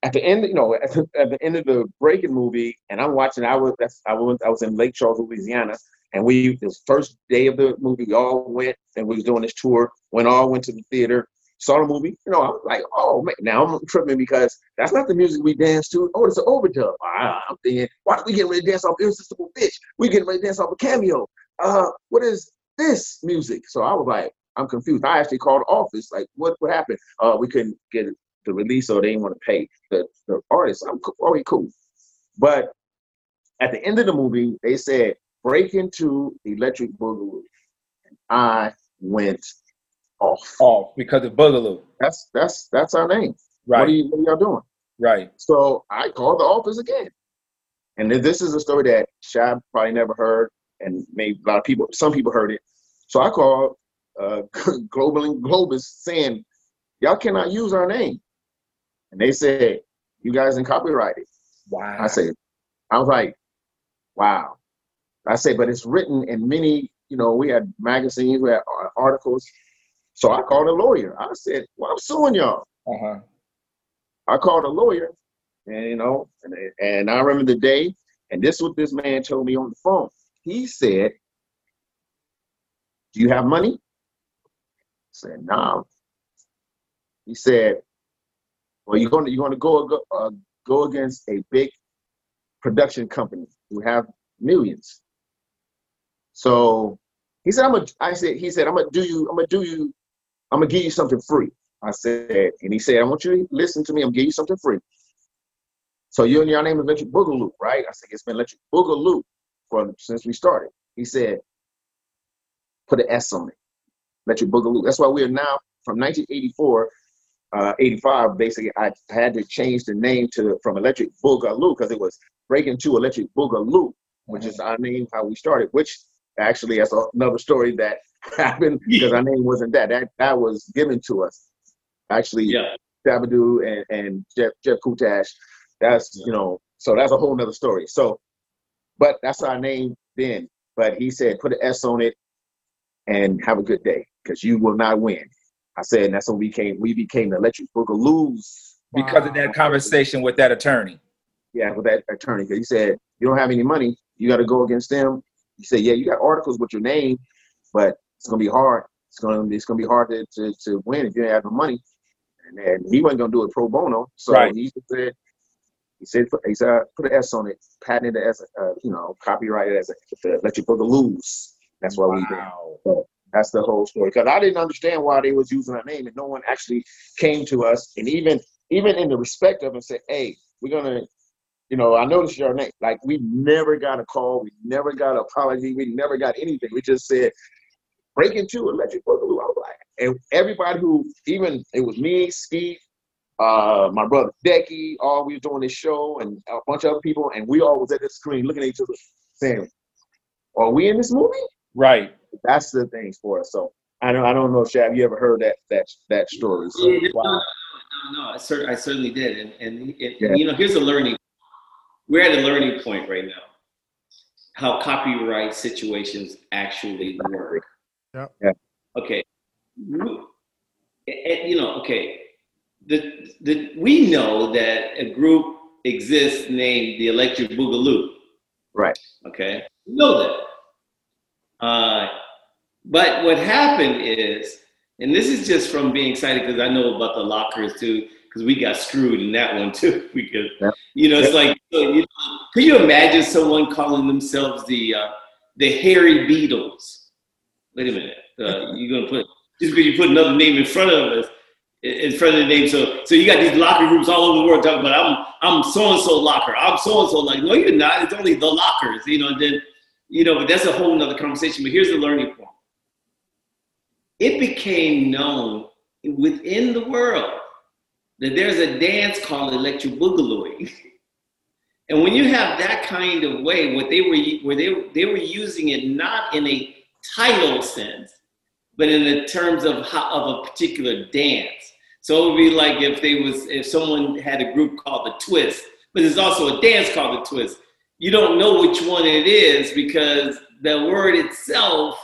at the end, you know, at the, at the end of the Breakin' movie, and I'm watching. I was I was I was in Lake Charles, Louisiana, and we was first day of the movie. We all went and we was doing this tour. When all went to the theater, saw the movie. You know, I was like, oh man, now I'm tripping because that's not the music we dance to. Oh, it's an overdub. Ah, I'm thinking, why are we getting ready to dance off Irresistible Bitch? We getting ready to dance off a cameo. Uh, what is this music? So I was like, I'm confused. I actually called the office, like, what what happened? Uh, we couldn't get the release, or they didn't want to pay the, the artist. I'm cool, okay, cool. But at the end of the movie, they said, Breakin' 2 Electric Boogaloo. And I went off. Off because of Boogaloo. That's that's that's our name. Right. What are, you, what are y'all doing? Right. So I called the office again. And this is a story that Shab probably never heard, and maybe a lot of people, some people heard it. So I called uh, [LAUGHS] Golan and Globus saying, y'all cannot use our name. And they said, you guys didn't copyright it. Wow. I said, I was like, wow. I said, but it's written in many, you know, we had magazines, we had articles. So I called a lawyer. I said, well, I'm suing y'all. Uh-huh. I called a lawyer, and you know, and, and I remember the day, and this is what this man told me on the phone. He said, "Do you have money?" Said, "No." He said, "Well, you're going to you're to go uh, go against a big production company who have millions. So he said, "I'm gonna." I said, "He said, I'm gonna do you. I'm gonna do you. I'm gonna give you something free." I said, and he said, I want you to listen to me. I'm gonna give you something free. So you and your name is Electric Boogaloo, right? I said, it's been Electric Boogaloo for since we started. He said, put an S on it. Electric Boogaloo. That's why we are now from 1984, uh, 85. Basically, I had to change the name to from Electric Boogaloo because it was Breakin' 2 Electric Boogaloo, which is our name how we started. Which actually, that's another story that [LAUGHS] happened because our name wasn't that. That that was given to us actually Yeah. Shabadoo and, and Jeff Jeff Kutash. That's you know, so that's a whole nother story. So, but that's our name then. But he said, put an S on it and have a good day because you will not win. I said, and that's when we came. we became the Electric Boogaloos. Because of that conversation with that attorney. Yeah, with that attorney. Because he said, you don't have any money, you got to go against them. He said, yeah, you got articles with your name, but it's gonna be hard. It's gonna it's gonna be hard to, to, to win if you don't have the money. And then he wasn't gonna do it pro bono. So Right. he said he said he said put an S on it, patented it as a, uh, you know, copyrighted as a Electric Boogaloo's. That's what we did. So that's the whole story. Because I didn't understand why they was using our name, and no one actually came to us, and even even in the respect of and said, "Hey, we're gonna." You know, I noticed your name. Like we never got a call, we never got an apology, we never got anything. We just said, Breakin' 2 Electric Boogaloo. I was like, and everybody who, even it was me, Steve, uh, my brother Becky, all we was doing this show, and a bunch of other people, and we all was at the screen looking at each other, saying, "Are we in this movie?" Right. That's the things for us. So I don't, I don't know, Shab, you ever heard that that that story? So, Yeah, Wow. no, no, no, I, cer- I certainly did, and and, and Yeah. you know, here's a learning. We're at a learning point right now. How copyright situations actually work. Yep. Yeah. Okay. And, you know, okay. The the we know that a group exists named the Electric Boogaloo. right. Okay, we know that. Uh, but what happened is, and this is just from being excited because I know about the lockers too, because we got screwed in that one too. [LAUGHS] We could, you know, it's like, so, you know, could you imagine someone calling themselves the uh, the Hairy Beatles? Wait a minute, uh, you're gonna put just because you put another name in front of us, in front of the name. So so you got these locker groups all over the world talking about I'm I'm so and so locker. I'm so and so like no you're not. It's only the lockers. You know. And then you know, but that's a whole nother conversation. But here's the learning point. It became known within the world that there's a dance called electric boogalooing. [LAUGHS] and when you have that kind of way, what they were where they they were using it not in a title sense, but in the terms of how, of a particular dance. So it would be like if they was if someone had a group called the Twist, but there's also a dance called the Twist. You don't know which one it is because the word itself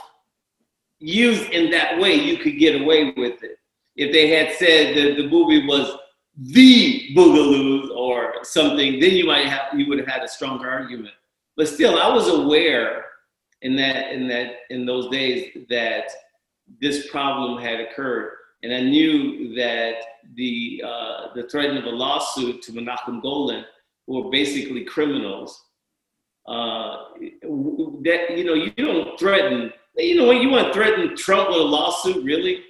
used in that way, you could get away with it. If they had said that the movie was the Boogaloo or something, then you might have you would have had a stronger argument. But still, I was aware in that in that in those days that this problem had occurred, and I knew that the uh, the threat of a lawsuit to Menachem Golan who were basically criminals. Uh, that you know you don't threaten you know, you want to threaten Trump with a lawsuit, really?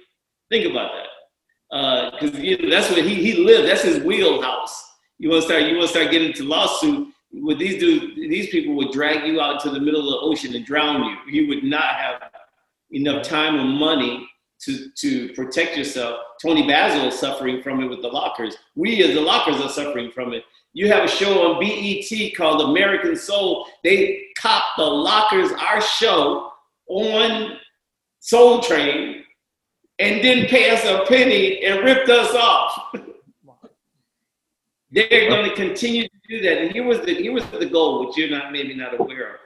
Think about that. Because uh, you know, that's what he, he lived. That's his wheelhouse. You want to start. You want to start getting into lawsuit. With these dudes, these people would drag you out to the middle of the ocean and drown you. You would not have enough time or money to to protect yourself. Toni Basil is suffering from it with the lockers. We as the lockers are suffering from it. You have a show on BET called American Soul. They cop the lockers, our show, on Soul Train and didn't pay us a penny and ripped us off. [LAUGHS] They're going to continue to do that. And here was the here was the goal, which you're not maybe not aware of.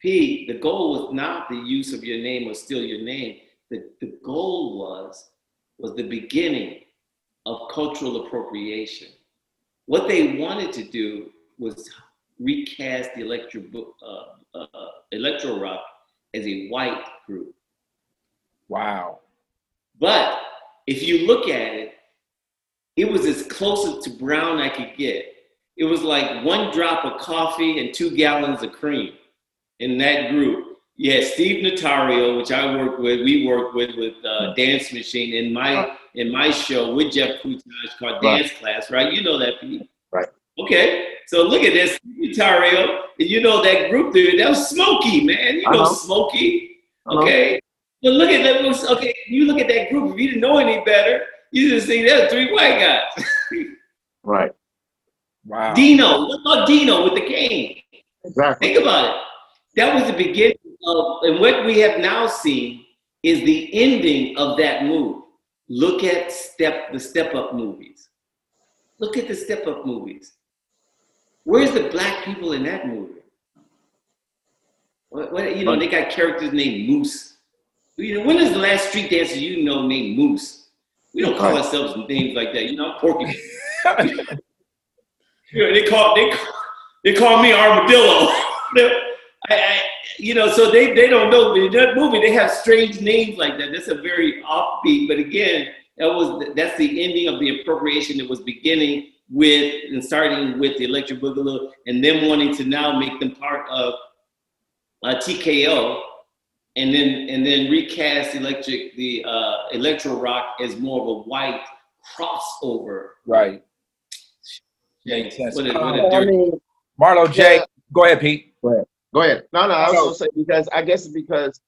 P, the goal was not the use of your name or steal your name. The, the goal was was the beginning of cultural appropriation. What they wanted to do was recast the electro, uh, uh, electro rock as a white group. Wow. But if you look at it, it was as close to brown I could get. It was like one drop of coffee and two gallons of cream in that group. Yeah, Steve Notario, which I work with, we work with with uh, Dance Machine in my in my show with Jeff Kutash called right. Dance Class, right? You know that, Pete. Right. Okay, so look at this, Tario. You know that group dude, that was Smokey, man. You know, uh-huh. Smokey. Uh-huh. Okay. But look at that. Okay, you look at that group. If you didn't know any better, you just see that three white guys. [LAUGHS] right. Wow. Dino. What about Dino with the cane? Exactly. Think about it. That was the beginning of, and what we have now seen is the ending of that move. Look at step the step up movies. Look at the step up movies. Where's the black people in that movie? What, what, you know, they got characters named Moose. You know, when is the last street dancer you know named Moose? We don't call ourselves names like that. You know, Porky. [LAUGHS] you know, they call they call, they call me Armadillo. [LAUGHS] I, I, you know, so they, they don't know. In that movie, they have strange names like that. That's a very offbeat. But again, that was that's the ending of the appropriation that was beginning with and starting with the Electric Boogaloo and then wanting to now make them part of uh, TKO and then and then recast electric the uh, electro rock as more of a white crossover. Right. Yeah, what a, what a dirty. Marlo J. Yeah. Go ahead, Pete. Go ahead. Go ahead. No, no, I was gonna say because I guess it's because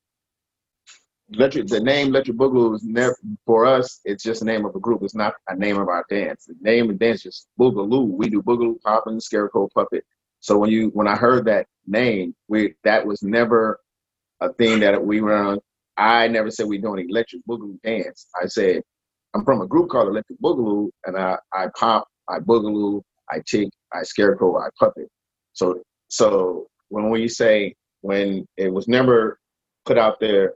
Electric, the name Electric Boogaloo is never for us. It's just the name of a group. It's not a name of our dance. The name of the dance is Boogaloo. We do Boogaloo, Poppin', Scarecrow, Puppet. So when you when I heard that name, we that was never a thing that we were on. I never said we doing Electric Boogaloo dance. I said I'm from a group called Electric Boogaloo, and I I pop, I boogaloo, I tick, I scarecrow, I puppet. So so when we say when it was never put out there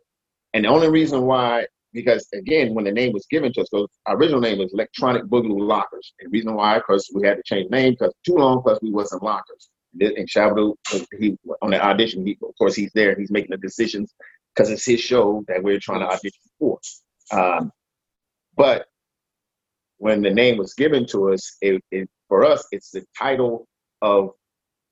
and the only reason why, because again, when the name was given to us, so our original name was Electronic Boogaloo Lockers. And the reason why, because we had to change name because too long, because we wasn't lockers. And Shabadoo, he on the audition, he, of course, he's there. He's making the decisions because it's his show that we're trying to audition for. Um, but when the name was given to us, it, it, for us, it's the title of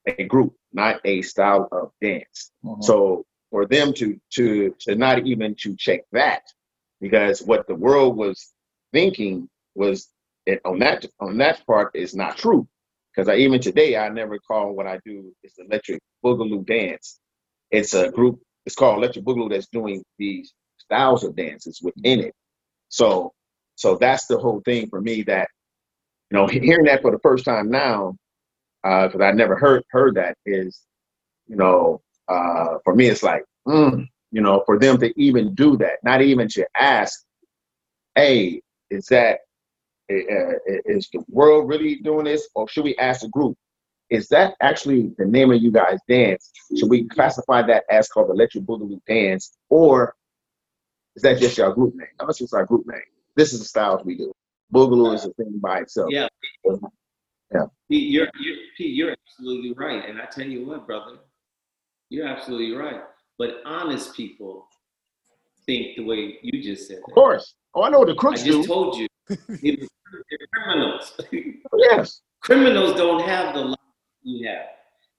a group, not a style of dance. Mm-hmm. So for them to to to not even to check that because what the world was thinking was it, on that on that part is not true because I even today I never call what I do is electric boogaloo dance. It's a group. It's called electric boogaloo that's doing these styles of dances within it. So so that's the whole thing for me that you know hearing that for the first time now because uh, I never heard heard that is you know uh, for me, it's like, mm, you know, for them to even do that, not even to ask, hey, is that uh, is the world really doing this, or should we ask the group? Is that actually the name of you guys' dance? Should we classify that as called Electric Boogaloo Dance, or is that just your group name? That's just our group name. This is the styles we do. Boogaloo is a thing by itself. Yeah. Yeah. Pete, you're, you're, Pete, you're absolutely right. And I tell you what, brother, you're absolutely right. But honest people think the way you just said. Of course. Oh, I know what the crooks do. I just do. told you. [LAUGHS] They're criminals. yes. criminals don't have the life you have.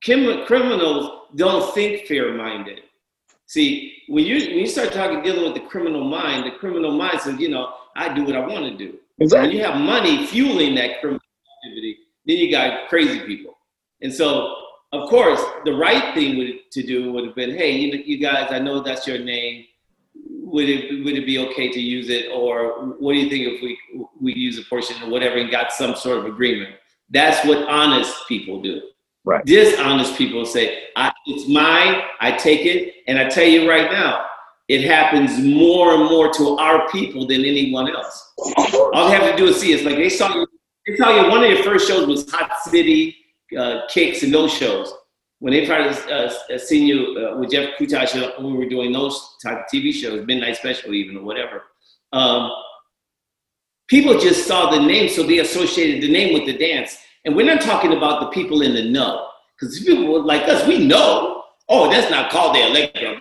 Crim- criminals don't think fair-minded. See, when you when you start talking dealing with the criminal mind, the criminal mind says, you know, I do what I want to do. Exactly. When you have money fueling that criminal activity, then you got crazy people. And so, of course, the right thing would, to do would have been, hey, you, you guys, I know that's your name. Would it would it be okay to use it, or what do you think if we we use a portion or whatever and got some sort of agreement? That's what honest people do. Right. Dishonest people say, I, "It's mine. I take it." And I tell you right now, it happens more and more to our people than anyone else. All they have to do is see It's Like they saw you. They saw you. One of your first shows was Hot City uh, Kicks and those shows. When they started uh, uh, seeing you uh, with Jeff Kutash when we were doing those type of TV shows, Midnight Special even or whatever. Um, people just saw the name, so they associated the name with the dance. And we're not talking about the people in the know, because people like us, we know. Oh, that's not called the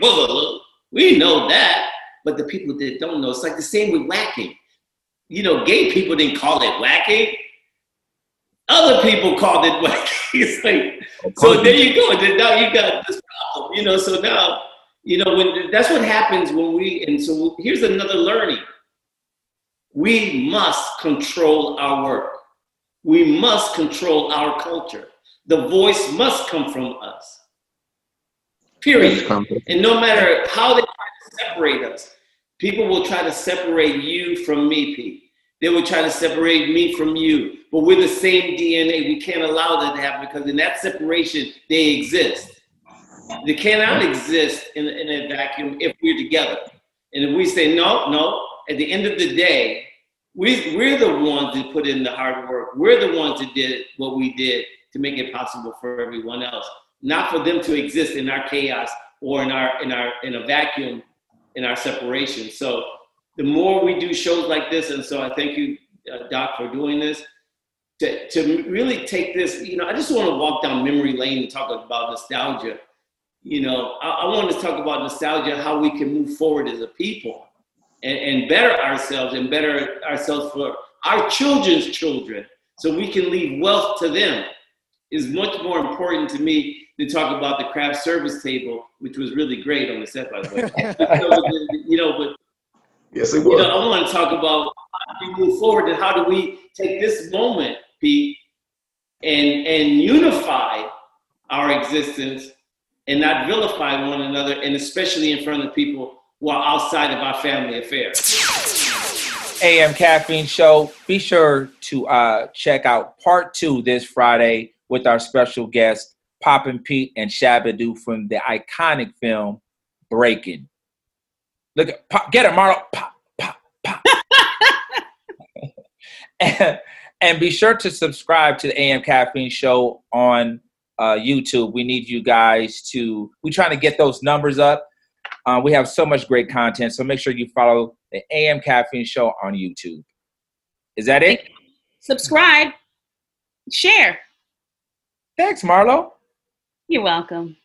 boogaloo. We know that. But the people that don't know, it's like the same with whacking. You know, gay people didn't call it whacking. Other people called it whacking. it's like, so there you go. Now you got this problem. You know, so now, you know, when that's what happens when we, and so here's another learning. We must control our work. We must control our culture. The voice must come from us. Period. And no matter how they try to separate us, people will try to separate you from me, Pete. They will try to separate me from you. But we're the same DNA. We can't allow that to happen because in that separation, they exist. They cannot exist in, in a vacuum if we're together. And if we say, no, no, at the end of the day, we, we're the ones that put in the hard work. We're the ones that did what we did to make it possible for everyone else, not for them to exist in our chaos or in our in our in a vacuum in our separation. So the more we do shows like this, and so I thank you, uh, Doc, for doing this. To, to really take this, you know, I just want to walk down memory lane and talk about nostalgia. You know, I, I want to talk about nostalgia, how we can move forward as a people and, and better ourselves and better ourselves for our children's children so we can leave wealth to them is much more important to me than talk about the craft service table, which was really great on the set, by the way. [LAUGHS] you know, but Yes, it you know, I want to talk about how do we move forward and how do we take this moment, Pete, and and unify our existence and not vilify one another, and especially in front of people who are outside of our family affairs. AM Caffeine Show. Be sure to uh, check out part two this Friday with our special guest, Poppin' Pete and Shabadoo from the iconic film Breakin'. Look at pop, get it, Marlo. Pop, pop, pop. [LAUGHS] and, and be sure to subscribe to the AM Caffeine Show on uh, YouTube. We need you guys to. We're trying to get those numbers up. Uh, we have so much great content, so make sure you follow the AM Caffeine Show on YouTube. Is that it? Subscribe, share. Thanks, Marlo. You're welcome.